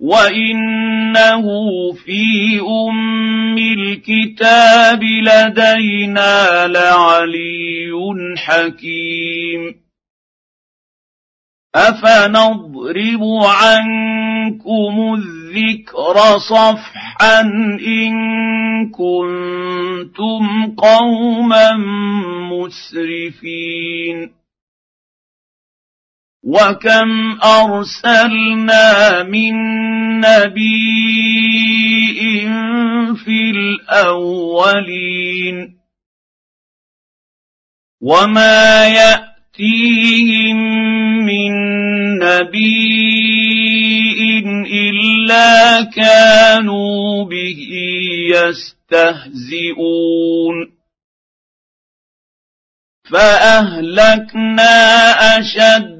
وانه في ام الكتاب لدينا لعلي حكيم افنضرب عنكم الذكر صفحا ان كنتم قوما مسرفين وكم ارسلنا من نبي في الاولين وما ياتيهم من نبي الا كانوا به يستهزئون فاهلكنا اشد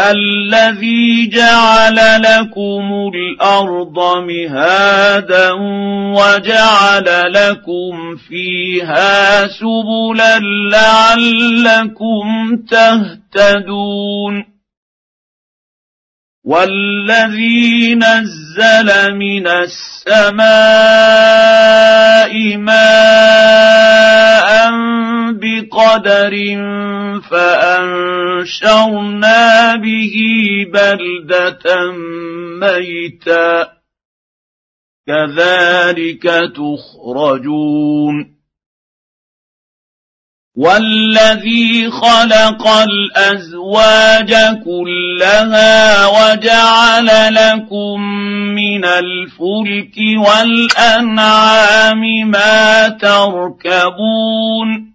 الذي جعل لكم الأرض مهادا وجعل لكم فيها سبلا لعلكم تهتدون والذي نزل من السماء ماء بقدر فانشرنا به بلده ميتا كذلك تخرجون والذي خلق الازواج كلها وجعل لكم من الفلك والانعام ما تركبون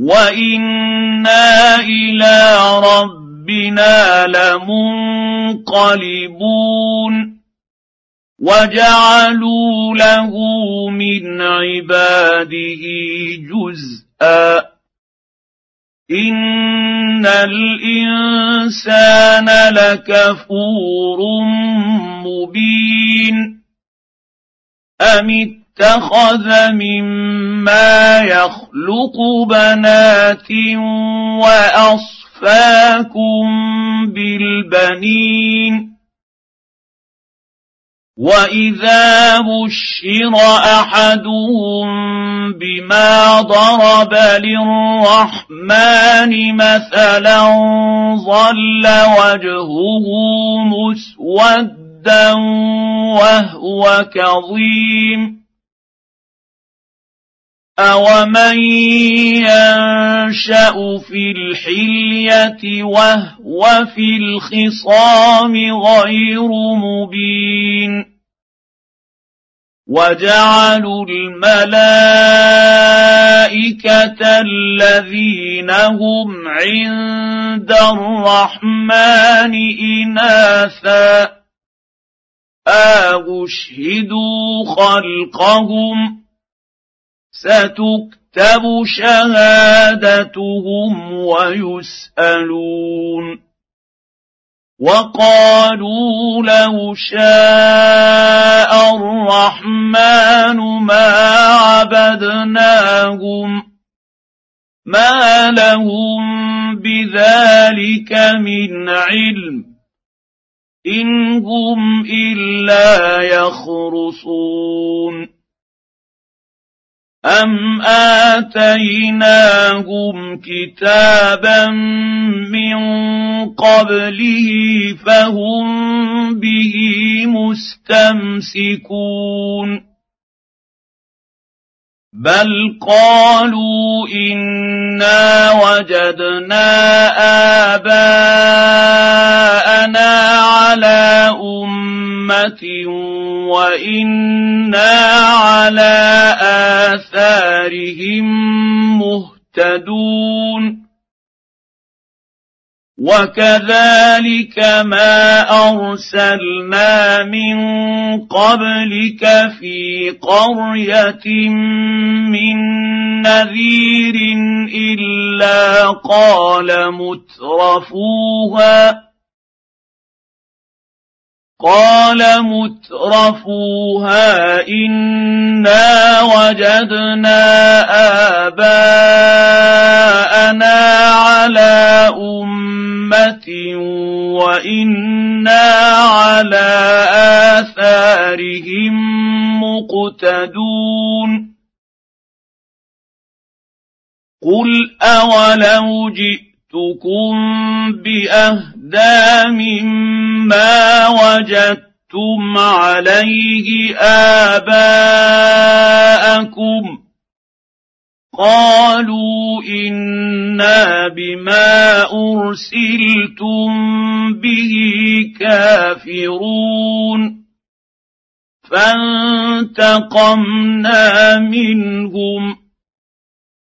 وأنا إلى ربنا لمنقلبون وجعلوا له من عباده جزءا ان الانسان لكفور مبين ام اتخذ مما يخلق بنات وأصفاكم بالبنين وإذا بشر أحدهم بما ضرب للرحمن مثلا ظل وجهه مسودا وهو كظيم أومن ينشأ في الحلية وهو في الخصام غير مبين وجعلوا الملائكة الذين هم عند الرحمن إناثا أشهدوا خلقهم ستكتب شهادتهم ويسألون. وقالوا لو شاء الرحمن ما عبدناهم ما لهم بذلك من علم إن هم إلا يخرصون. أم آتيناهم كتابا من قبله فهم به مستمسكون بل قالوا انا وجدنا اباءنا على امه وأنا على اثارهم مهتدون وكذلك ما ارسلنا من قبلك في قريه من نذير الا قال مترفوها قال مترفوها إنا وجدنا آباءنا على أمة وإنا على آثارهم مقتدون قل أولو جئتكم باهدى مما وجدتم عليه اباءكم قالوا أنا بما ارسلتم به كافرون فانتقمنا منهم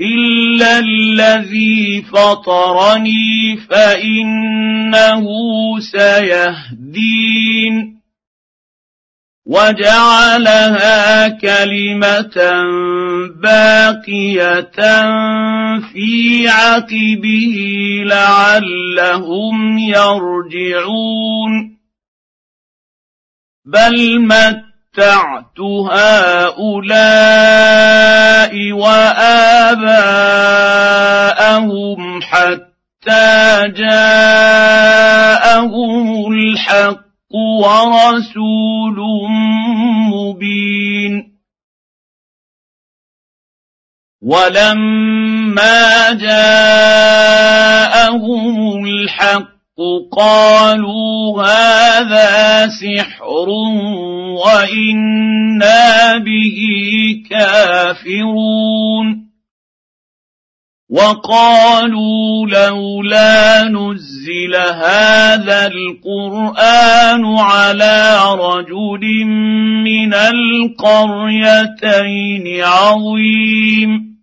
الا الذي فطرني فانه سيهدين وجعلها كلمه باقيه في عقبه لعلهم يرجعون بل مت متعت هؤلاء وآباءهم حتى جاءهم الحق ورسول مبين. ولما جاءهم الحق قالوا هذا سحر وإنا به كافرون. وقالوا لولا نزل هذا القرآن على رجل من القريتين عظيم.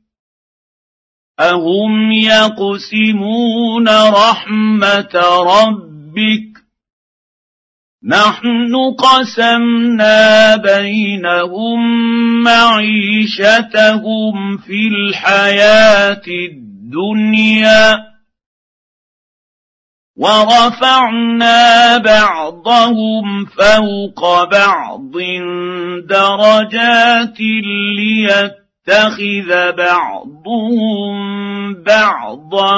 اهم يقسمون رحمه ربك نحن قسمنا بينهم معيشتهم في الحياة الدنيا ورفعنا بعضهم فوق بعض درجات ليت يتخذ بعضهم بعضا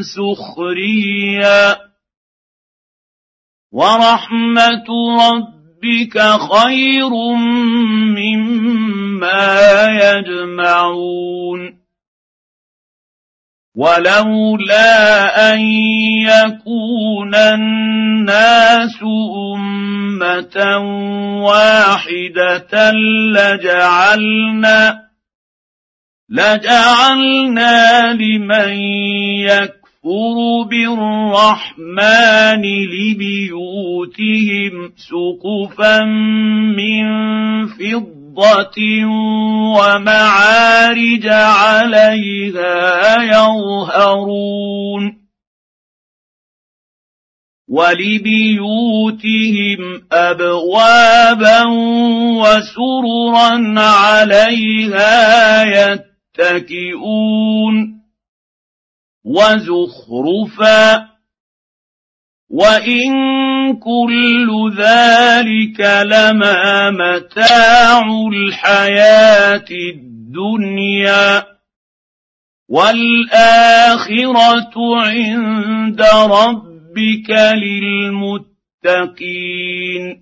سخريا. ورحمة ربك خير مما يجمعون. ولولا أن يكون الناس أمة واحدة لجعلنا لجعلنا لمن يكفر بالرحمن لبيوتهم سقفا من فضة ومعارج عليها يظهرون ولبيوتهم أبوابا وسررا عليها يتكئون وزخرفا وان كل ذلك لما متاع الحياة الدنيا والاخره عند ربك للمتقين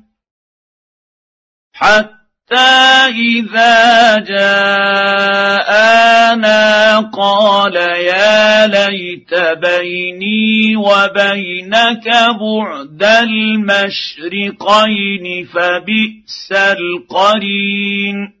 حتى إذا جاءنا قال يا ليت بيني وبينك بعد المشرقين فبئس القرين.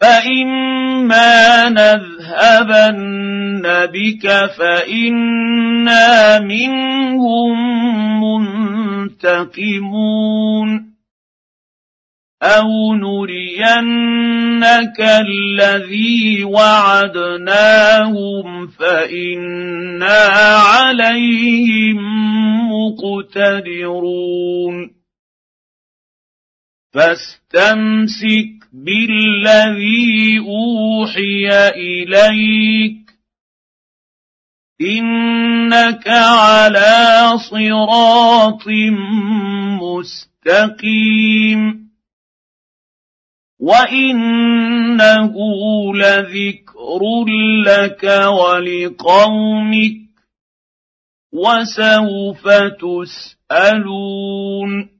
فإما نذهبن بك فإنا منهم منتقمون أو نرينك الذي وعدناهم فإنا عليهم مقتدرون فاستمسك بالذي أوحي إليك. إنك على صراط مستقيم. وإنه لذكر لك ولقومك. وسوف تسألون.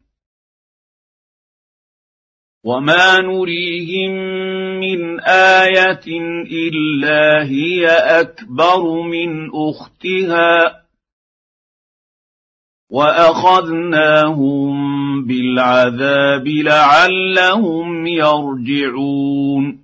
وما نريهم من إيه الا هي اكبر من اختها واخذناهم بالعذاب لعلهم يرجعون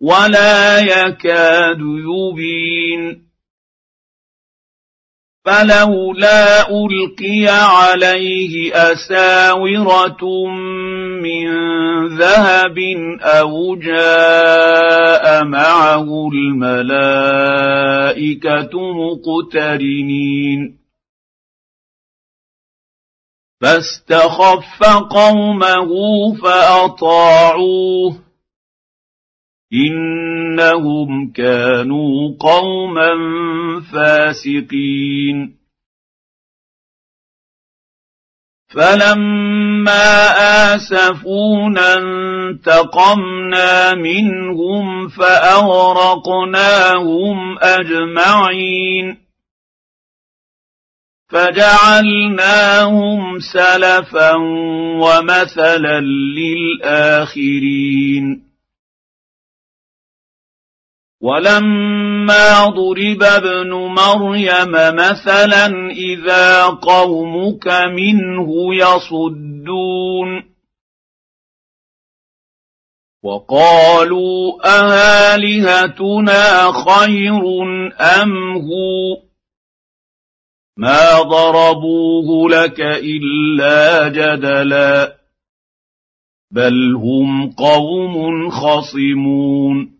ولا يكاد يبين. فلولا ألقي عليه أساورة من ذهب أو جاء معه الملائكة مقترنين. فاستخف قومه فأطاعوه. إنهم كانوا قوما فاسقين. فلما آسفونا انتقمنا منهم فأغرقناهم أجمعين. فجعلناهم سلفا ومثلا للآخرين. ولما ضرب ابن مريم مثلا إذا قومك منه يصدون. وقالوا االهتنا خير أم هو؟ ما ضربوه لك إلا جدلا بل هم قوم خصمون.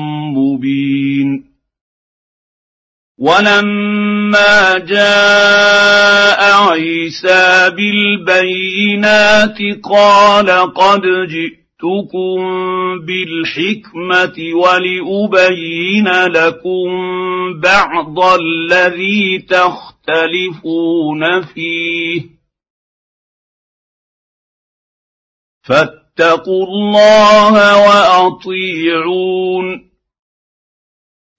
ولما جاء عيسى بالبينات قال قد جئتكم بالحكمة ولأبين لكم بعض الذي تختلفون فيه. فاتقوا الله وأطيعون.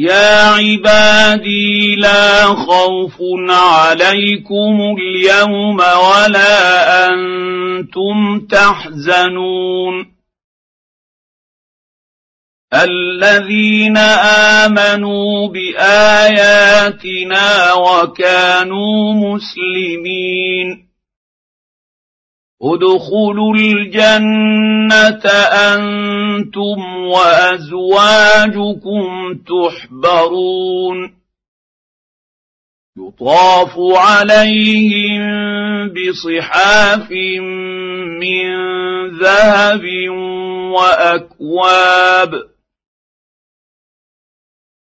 يا عبادي لا خوف عليكم اليوم ولا أنتم تحزنون. الذين آمنوا بآياتنا وكانوا مسلمين. ادخلوا الجنة أنتم وأزواجكم تحبرون. يطاف عليهم بصحاف من ذهب وأكواب.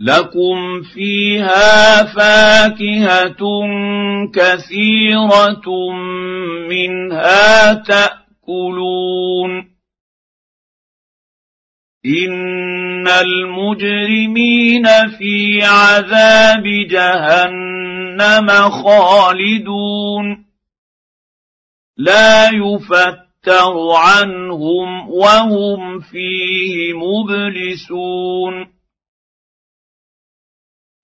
لكم فيها فاكهه كثيره منها تاكلون ان المجرمين في عذاب جهنم خالدون لا يفتر عنهم وهم فيه مبلسون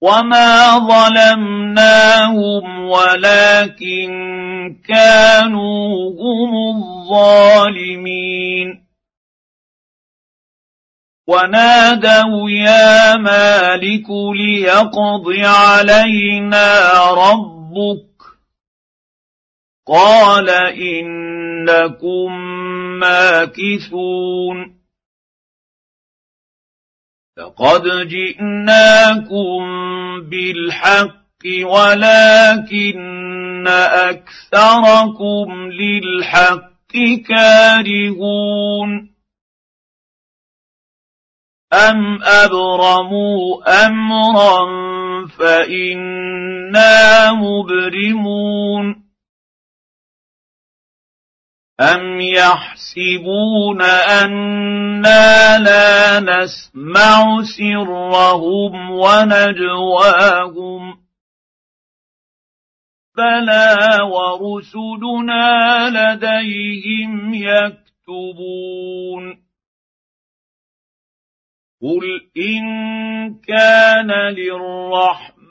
وما ظلمناهم ولكن كانوا هم الظالمين ونادوا يا مالك ليقض علينا ربك قال انكم ماكثون لقد جئناكم بالحق ولكن أكثركم للحق كارهون أم أبرموا أمرا فإنا مبرمون أم يحسبون أنا لا نسمع سرهم ونجواهم بلى ورسلنا لديهم يكتبون قل إن كان للرحمن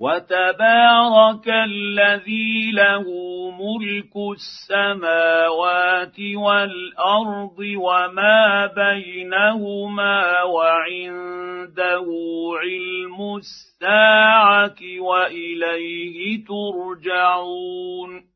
وتبارك الذي له ملك السماوات والأرض وما بينهما وعنده علم الساعة وإليه ترجعون.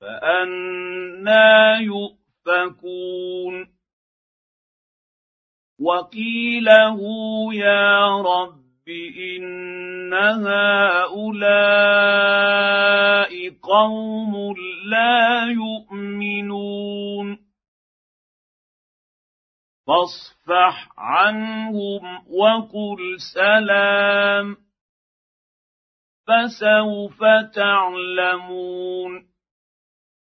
فأنا يؤفكون. وقيله يا رب إن هؤلاء قوم لا يؤمنون. فاصفح عنهم وقل سلام. فسوف تعلمون.